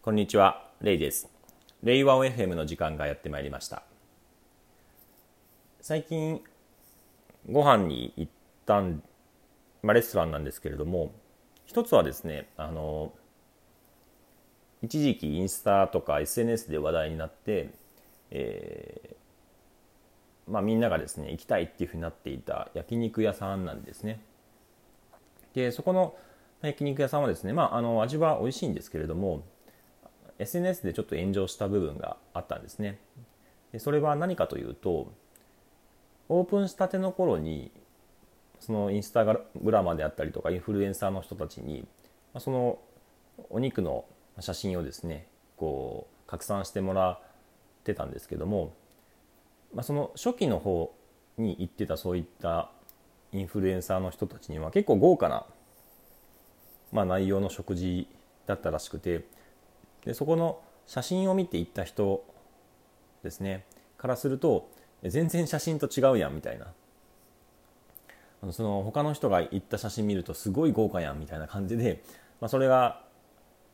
こんにちは、レイです。レイワン FM の時間がやってまいりました。最近、ご飯に行ったん、まあ、レストランなんですけれども、一つはですね、あの、一時期インスタとか SNS で話題になって、えーまあ、みんながですね行きたいっていうふうになっていた焼肉屋さんなんですねでそこの焼肉屋さんはですね、まあ、あの味は美味しいんですけれども SNS でちょっと炎上した部分があったんですね。でそれは何かというとオープンしたての頃にそのインスタグラマーであったりとかインフルエンサーの人たちにそのお肉の写真をですねこう拡散してもらってたんですけども、まあ、その初期の方に行ってたそういったインフルエンサーの人たちには結構豪華な、まあ、内容の食事だったらしくてでそこの写真を見て行った人ですね。からすると全然写真と違うやんみたいな。あのその他の人が行った写真見るとすごい豪華やんみたいな感じで、まあ、それが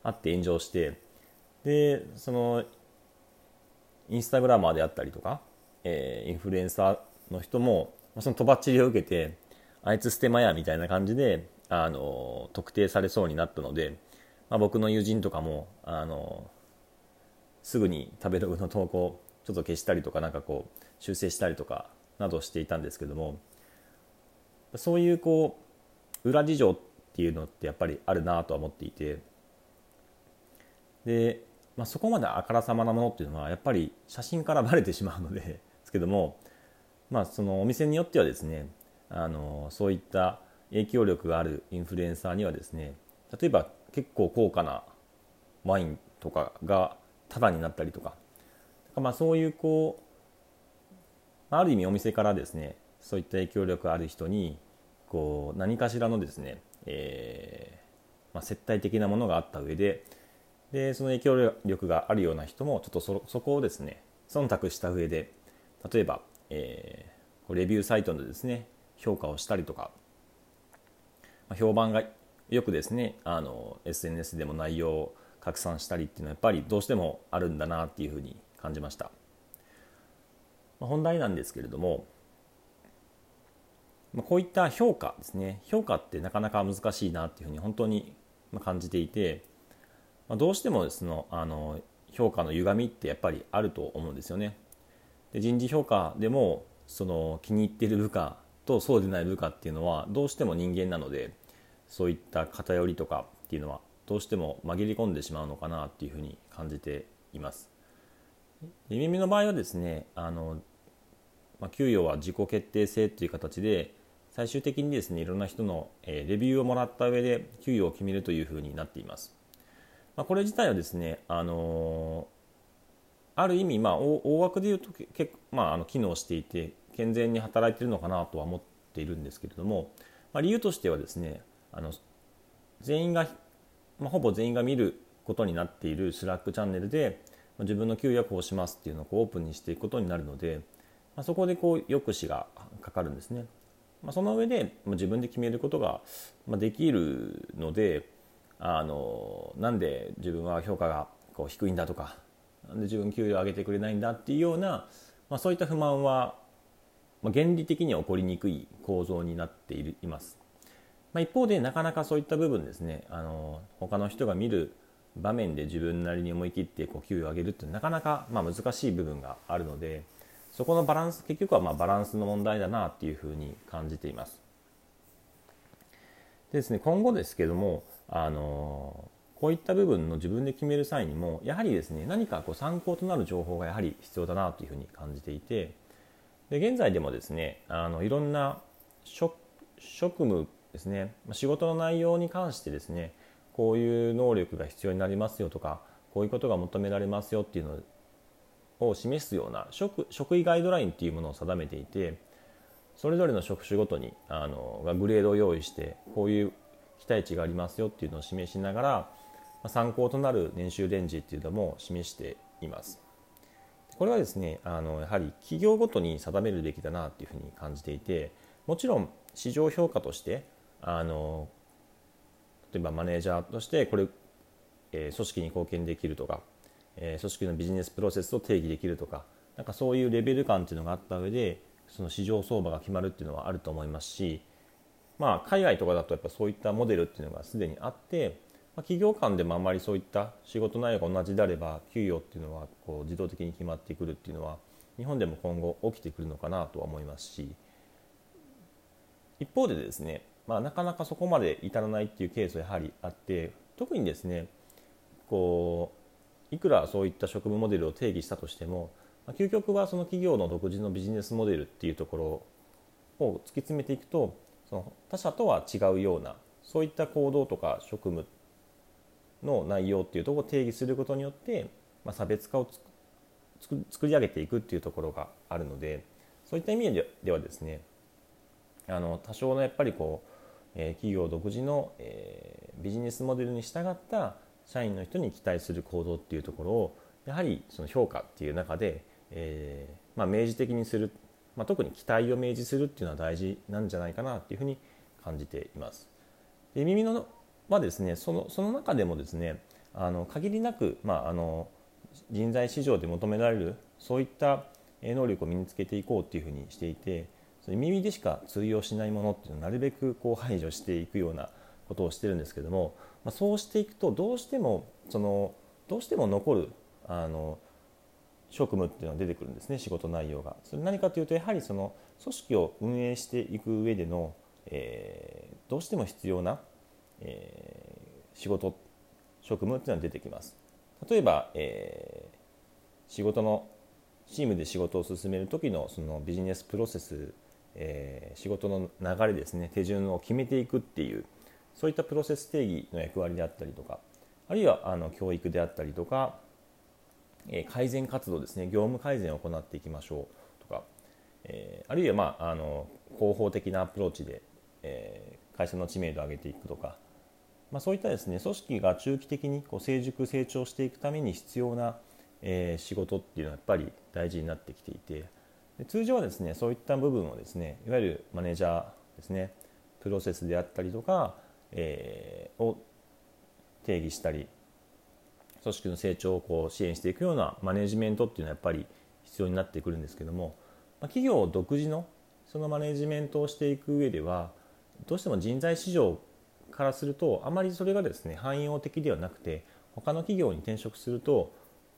あって炎上してでそのインスタグラマーであったりとか、えーインフルエンサーの人もまそのとばっちりを受けてあいつステマやみたいな感じであの特定されそうになったので、まあ、僕の友人とかもあのすぐに食べログの投稿ちょっと消したりとかなんかこう修正したりとかなどしていたんですけどもそういうこう裏事情っていうのってやっぱりあるなとは思っていてで、まあ、そこまであからさまなものっていうのはやっぱり写真からバレてしまうのでですけども、まあ、そのお店によってはですねあのそういった影響力があるインフルエンサーにはですね例えば結構高価なワインとかがタダになったりとか。まあそういうこうある意味お店からですねそういった影響力ある人にこう何かしらのですね、えーまあ、接待的なものがあった上ででその影響力があるような人もちょっとそそこをですね忖度した上で例えば、えーレビューサイトでですね評価をしたりとか、まあ、評判がよくですねあの SNS でも内容を拡散したりっていうのはやっぱりどうしてもあるんだなっていうふうに感じました、まあ、本題なんですけれども、まあ、こういった評価ですね。評価ってなかなか難しいなっていうふうに本当に感じていて、まあ、どうしてもそのあの評価の歪みってやっぱりあると思うんですよね。で人事評価でもその気に入っている部下とそうでない部下っていうのはどうしても人間なのでそういった偏りとかっていうのはどうしても紛れ込んでしまうのかなっていうふうに感じています。で耳の場合はですねあの、まあ、給与は自己決定制という形で最終的にですねいろんな人の、えレビューをもらった上で給与を決めるというふうになっています。まあ、これ自体はですねあのある意味、まあ、大大枠で言うとけ結構、まあ、あの機能していて健全に働いているのかなとは思っているんですけれども、まあ、理由としてはですねあの全員が、まあ、ほぼ全員が見ることになっているスラックチャンネルで、まあ自分の給与はこうしますっていうのをこうオープンにしていくことになるので、まあ、そこでこう抑止がかかるんですね。ま、その上でま自分で決めることがまできるのであのなんで自分は評価がこう低いんだとかなんで自分給料上げてくれないんだっていうような、ま、そういった不満は、ま、原理的には起こりにくい構造になっているいます。まあ、一方でなかなかそういった部分ですねあの他の人が見る場面で自分なりに思い切ってこう給与を上げるってなかなかま難しい部分があるのでそこのバランス結局はまバランスの問題だなっていうふうに感じています。でですね今後ですけどもあのこういった部分の自分で決める際にもやはりですね何かこう参考となる情報がやはり必要だなというふうに感じていてで現在でもですねあのいろんな職職務ですね仕事の内容に関してですねこういう能力が必要になりますよとかこういうことが求められますよっていうのを示すような職職位ガイドラインっていうものを定めていてそれぞれの職種ごとにあのがグレードを用意してこういう期待値がありますよっていうのを示しながら参考となる年収レンジっていうのも示しています。これはですねあのやはり企業ごとに定めるべきだなっていうふうに感じていてもちろん市場評価としてあの例えばマネージャーとしてこれえー、組織に貢献できるとか、えー、組織のビジネスプロセスを定義できるとかなんかそういうレベル感っていうのがあった上でその市場相場が決まるっていうのはあると思いますし、まあ、海外とかだとやっぱそういったモデルっていうのがすでにあって、まあ、企業間でもあまりそういった仕事内容が同じであれば給与っていうのはこう自動的に決まってくるっていうのは日本でも今後起きてくるのかなとは思いますし一方でですね、まあ、なかなかそこまで至らないっていうケースはやはりあって特にですねこういくらそういった職務モデルを定義したとしてもま究極はその企業の独自のビジネスモデルっていうところを突き詰めていくとその他社とは違うようなそういった行動とか職務の内容っていうとこを定義することによって、まあ、差別化を作り上げていくっていうところがあるのでそういった意味ではですねあの多少のやっぱりこう、えー、企業独自の、えー、ビジネスモデルに従った社員の人に期待する行動っていうところをやはりその評価っていう中で、えーまあ、明示的にする、まあ、特に期待を明示するっていうのは大事なんじゃないかなっていうふうに感じています。で耳のはですねそのその中でもですねあの限りなく、まあ、あの人材市場で求められるそういった能力を身につけていこうっていうふうにしていて耳でしか通用しないものっていうのをなるべくこう排除していくようなことをしてるんですけども、まあ、そうしていくとどうしてもそのどうしても残るあの職務っていうのが出てくるんですね仕事内容が。それ何かというとやはりその組織を運営していく上での、えー、どうしても必要な、えー、仕事職務っていうのが出てきます。例えば、えー、仕事のチームで仕事を進める時のそのビジネスプロセス、えー、仕事の流れですね手順を決めていくっていうそういったプロセス定義の役割であったりとかあるいはあの教育であったりとか、えー、改善活動ですね業務改善を行っていきましょうとか、えー、あるいは、まあ、あの広報的なアプローチで、え、会社の知名度を上げていくとかまあ、そういったですね組織が中期的にこう成熟成長していくために必要な、え、仕事っていうのはやっぱり大事になってきていて通常はですねそういった部分をですねいわゆるマネージャーですねプロセスであったりとか、えー、を定義したり組織の成長をこう支援していくようなマネジメントっていうのはやっぱり必要になってくるんですけども、まあ、企業独自のそのマネジメントをしていく上ではどうしても人材市場からするとあまりそれがですね汎用的ではなくて他の企業に転職すると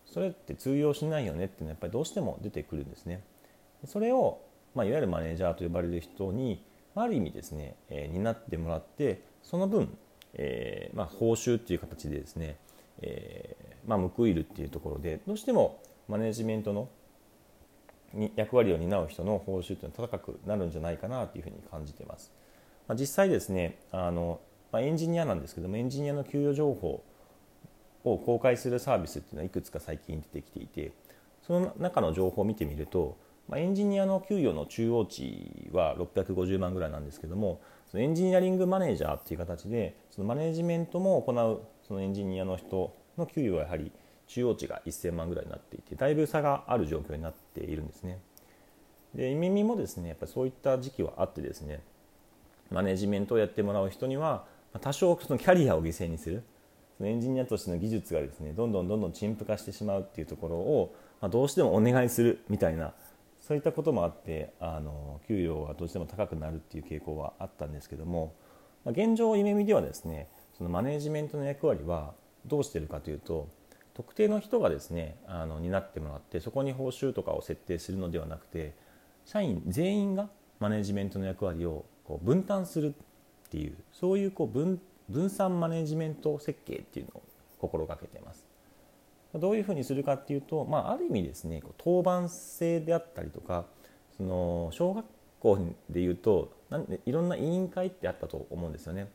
それって通用しないよねっていうのはやっぱりどうしても出てくるんですね。それを、まあ、いわゆるマネージャーと呼ばれる人にある意味ですね、えー、担ってもらってその分、えーまあ、報酬っていう形でですね、えーまあ、報いるっていうところでどうしてもマネジメントの役割を担う人の報酬というのは高くなるんじゃないかなというふうに感じています。まあ、実際ですねあのまあ、エンジニアなんですけどもエンジニアの給与情報を公開するサービスっていうのはいくつか最近出てきていてその中の情報を見てみると、まあ、エンジニアの給与の中央値は650万ぐらいなんですけどもそのエンジニアリングマネージャーっていう形でそのマネジメントも行うそのエンジニアの人の給与はやはり中央値が1000万ぐらいになっていてだいぶ差がある状況になっているんですね。で耳もですねやっぱりそういった時期はあってですねマネジメントをやってもらう人には多少そのキャリアを犠牲にするそのエンジニアとしての技術がですねどんどんどんどん陳腐化してしまうっていうところを、まあ、どうしてもお願いするみたいなそういったこともあってあの給料がどうしても高くなるっていう傾向はあったんですけども、まあ、現状夢見ではですねそのマネジメントの役割はどうしてるかというと特定の人がですねあの担ってもらってそこに報酬とかを設定するのではなくて社員全員がマネジメントの役割をこう分担するっていうそういうこう分分散マネジメント設計っていうのを心がけています。どういうふうにするかっていうと、まあ、ある意味ですね当番制であったりとかその小学校でいうとなんでいろんな委員会ってあったと思うんですよね。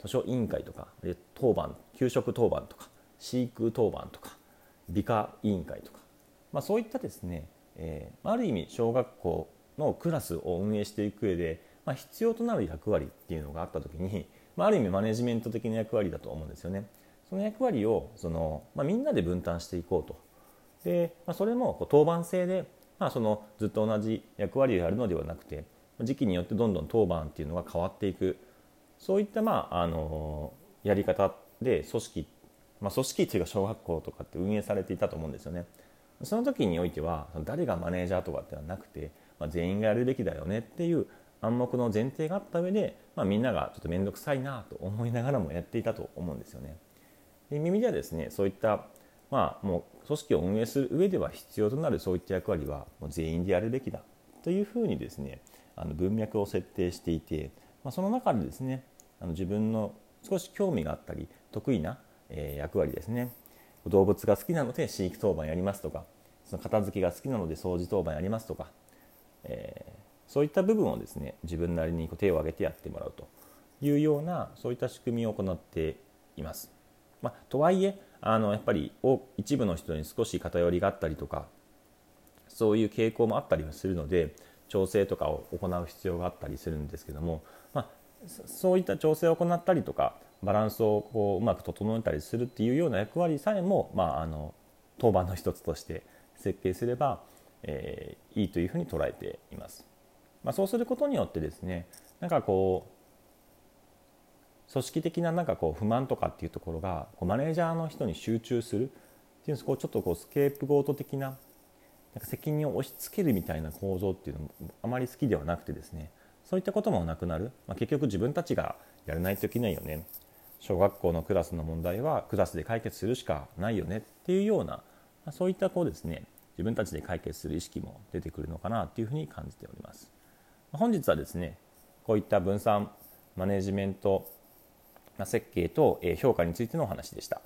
図書委員会とか当番給食当番とか飼育当番とか美化委員会とか、まあ、そういったですね、えー、ある意味小学校のクラスを運営していく上でまあ、必要となる役割っていうのがあった時に、まあ、ある意味マネジメント的な役割だと思うんですよね。その役割をその、まあ、みんなで分担していこうと。で、まあ、それもこう当番制で、まあ、そのずっと同じ役割をやるのではなくて時期によってどんどん当番っていうのが変わっていくそういった、まあ、あのやり方で組織まあ、組織っていうか小学校とかって運営されていたと思うんですよね。その時においては誰がマネージャーとかってのはなくて、まあ、全員がやるべきだよねっていう暗黙の前提があった上で、まあ、みんながちょっと面倒くさいなと思いながらもやっていたと思うんですよね。で耳ではですねそういったまあもう組織を運営する上では必要となるそういった役割はもう全員でやるべきだというふうにですねあの文脈を設定していて、まあ、その中でですねあの自分の少し興味があったり得意な、え、役割ですね動物が好きなので飼育当番やりますとかその片付けが好きなので掃除当番やりますとか、えー、そういった部分をですね自分なりにこう手を挙げてやってもらうというようなそういった仕組みを行っています。まあ、とはいえあのやっぱり一部の人に少し偏りがあったりとかそういう傾向もあったりはするので調整とかを行う必要があったりするんですけども、まあ、そういった調整を行ったりとかバランスをこううまく整えたりするっていうような役割さえも、まあ、あの当番の一つとして設計すれば、えー、いいというふうに捉えています。まあ、そうすることによってですねなんかこう組織的ななんかこう不満とかっていうところがこうマネージャーの人に集中するっていうこうちょっとこうスケープゴート的ななんか責任を押し付けるみたいな構造っていうのもあまり好きではなくてですね。そういったこともなくなる、まあ、結局自分たちがやらないといけないよね。小学校のクラスの問題はクラスで解決するしかないよねっていうような、まあ、そういったこうですね自分たちで解決する意識も出てくるのかなというふうに感じております。本日はですねこういった分散マネジメント設計と評価についてのお話でした。